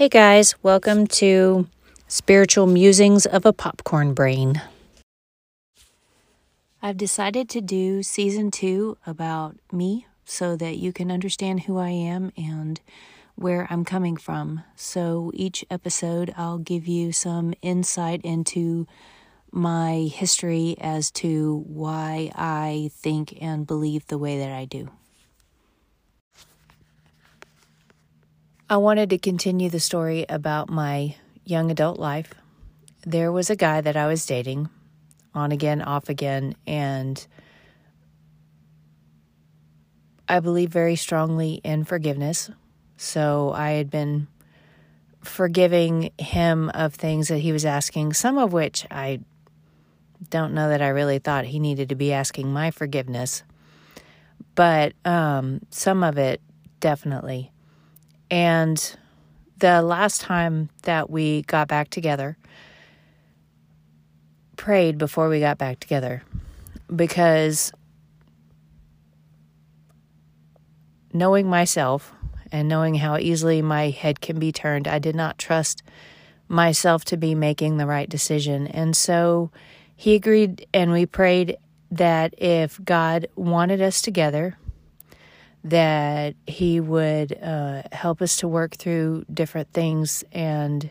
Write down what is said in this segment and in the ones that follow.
Hey guys, welcome to Spiritual Musings of a Popcorn Brain. I've decided to do season two about me so that you can understand who I am and where I'm coming from. So each episode, I'll give you some insight into my history as to why I think and believe the way that I do. I wanted to continue the story about my young adult life. There was a guy that I was dating, on again, off again, and I believe very strongly in forgiveness. So I had been forgiving him of things that he was asking, some of which I don't know that I really thought he needed to be asking my forgiveness, but um, some of it definitely. And the last time that we got back together, prayed before we got back together because knowing myself and knowing how easily my head can be turned, I did not trust myself to be making the right decision. And so he agreed, and we prayed that if God wanted us together, that He would uh, help us to work through different things and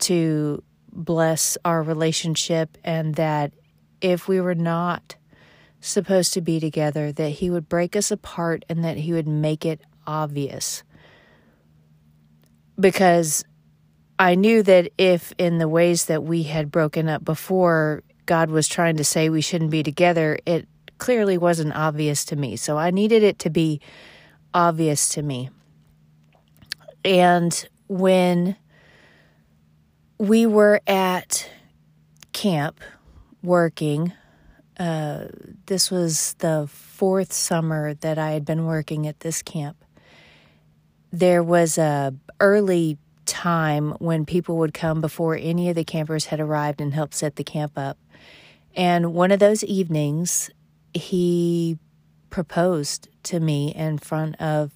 to bless our relationship, and that if we were not supposed to be together, that He would break us apart and that He would make it obvious. Because I knew that if, in the ways that we had broken up before, God was trying to say we shouldn't be together, it clearly wasn't obvious to me. So I needed it to be obvious to me. And when we were at camp working, uh, this was the fourth summer that I had been working at this camp. There was a early time when people would come before any of the campers had arrived and help set the camp up. And one of those evenings, he proposed to me in front of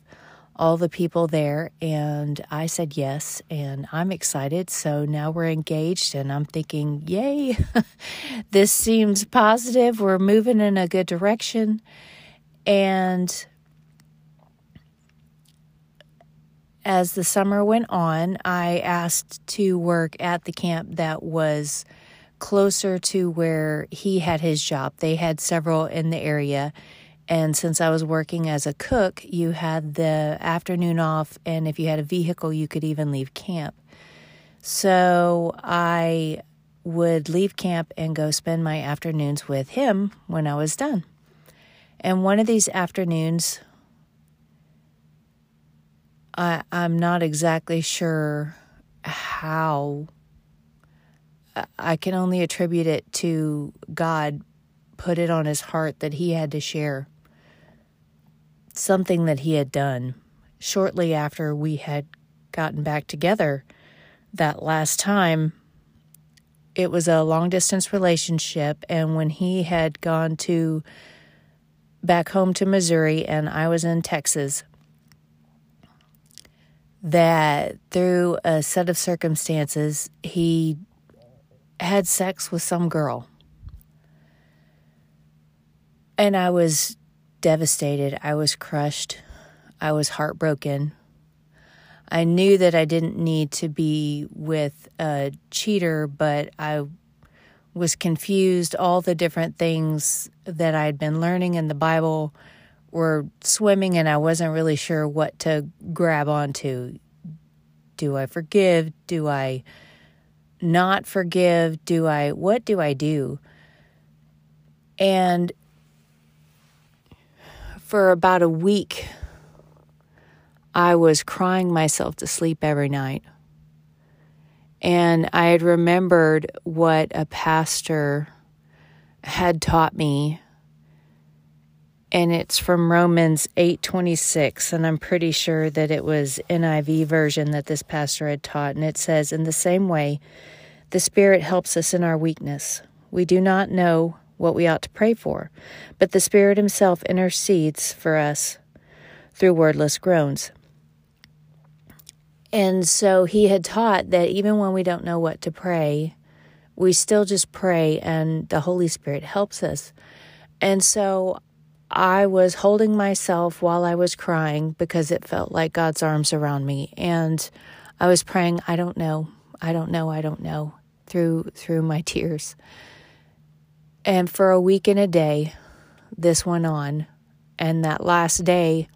all the people there and I said yes and I'm excited. So now we're engaged and I'm thinking yay this seems positive. We're moving in a good direction. And as the summer went on I asked to work at the camp that was closer to where he had his job. They had several in the area. And since I was working as a cook, you had the afternoon off. And if you had a vehicle, you could even leave camp. So I would leave camp and go spend my afternoons with him when I was done. And one of these afternoons, I, I'm not exactly sure how I can only attribute it to God put it on his heart that he had to share something that he had done shortly after we had gotten back together that last time. It was a long distance relationship and when he had gone to back home to Missouri and I was in Texas that through a set of circumstances he had sex with some girl. And I was devastated. I was crushed. I was heartbroken. I knew that I didn't need to be with a cheater, but I was confused. All the different things that I had been learning in the Bible were swimming, and I wasn't really sure what to grab onto. Do I forgive? Do I not forgive? Do I, what do I do? And for about a week, I was crying myself to sleep every night. And I had remembered what a pastor had taught me and it's from Romans 8:26 and I'm pretty sure that it was NIV version that this pastor had taught and it says in the same way the spirit helps us in our weakness we do not know what we ought to pray for but the spirit himself intercedes for us through wordless groans And so he had taught that even when we don't know what to pray, we still just pray and the Holy Spirit helps us. And so I was holding myself while I was crying because it felt like God's arms around me. And I was praying, I don't know, I don't know, I don't know, through through my tears. And for a week and a day, this went on. And that last day,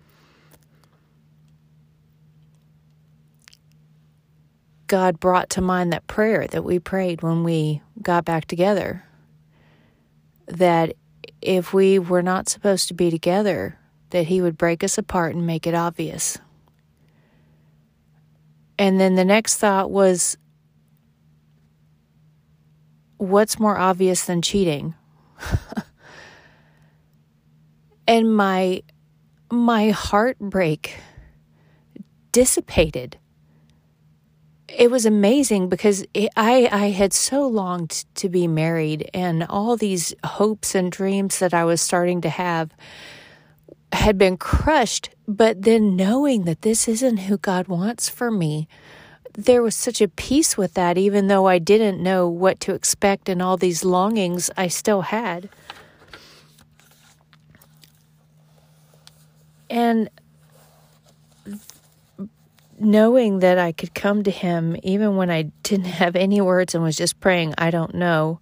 God brought to mind that prayer that we prayed when we got back together. That if we were not supposed to be together, that He would break us apart and make it obvious. And then the next thought was, what's more obvious than cheating? and my my heartbreak dissipated it was amazing because it, I I had so longed to be married and all these hopes and dreams that I was starting to have had been crushed. But then knowing that this isn't who God wants for me there was such a peace with that even though I didn't know what to expect and all these longings I still had. And knowing that I could come to him even when I didn't have any words and was just praying, I don't know,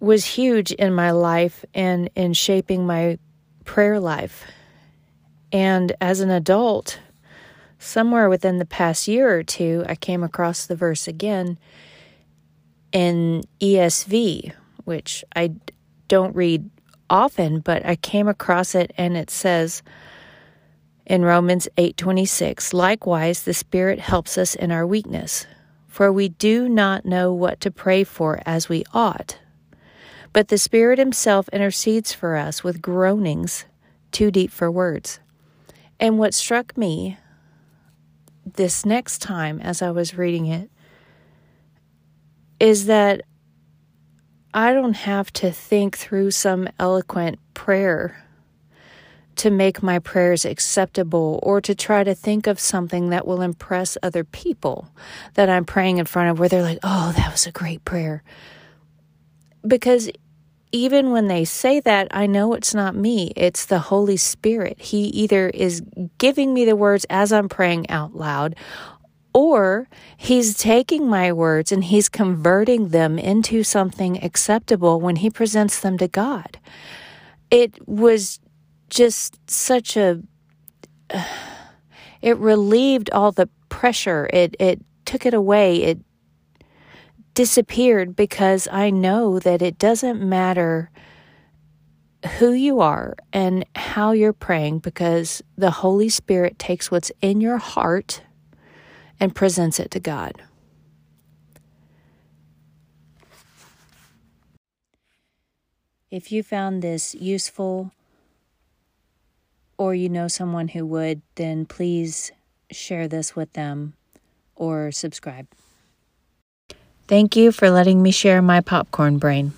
was huge in my life and in shaping my prayer life. And as an adult, somewhere within the past year or two, I came across the verse again in ESV, which I don't read often, but I came across it and it says, in Romans 8:26, likewise the Spirit helps us in our weakness, for we do not know what to pray for as we ought. But the Spirit himself intercedes for us with groanings too deep for words. And what struck me this next time as I was reading it is that I don't have to think through some eloquent prayer to make my prayers acceptable or to try to think of something that will impress other people that I'm praying in front of where they're like, oh, that was a great prayer. Because even when they say that, I know it's not me, it's the Holy Spirit. He either is giving me the words as I'm praying out loud, or he's taking my words and he's converting them into something acceptable when he presents them to God. It was just such a it relieved all the pressure. It it took it away. It disappeared because i know that it doesn't matter who you are and how you're praying because the holy spirit takes what's in your heart and presents it to god. If you found this useful or you know someone who would, then please share this with them or subscribe. Thank you for letting me share my popcorn brain.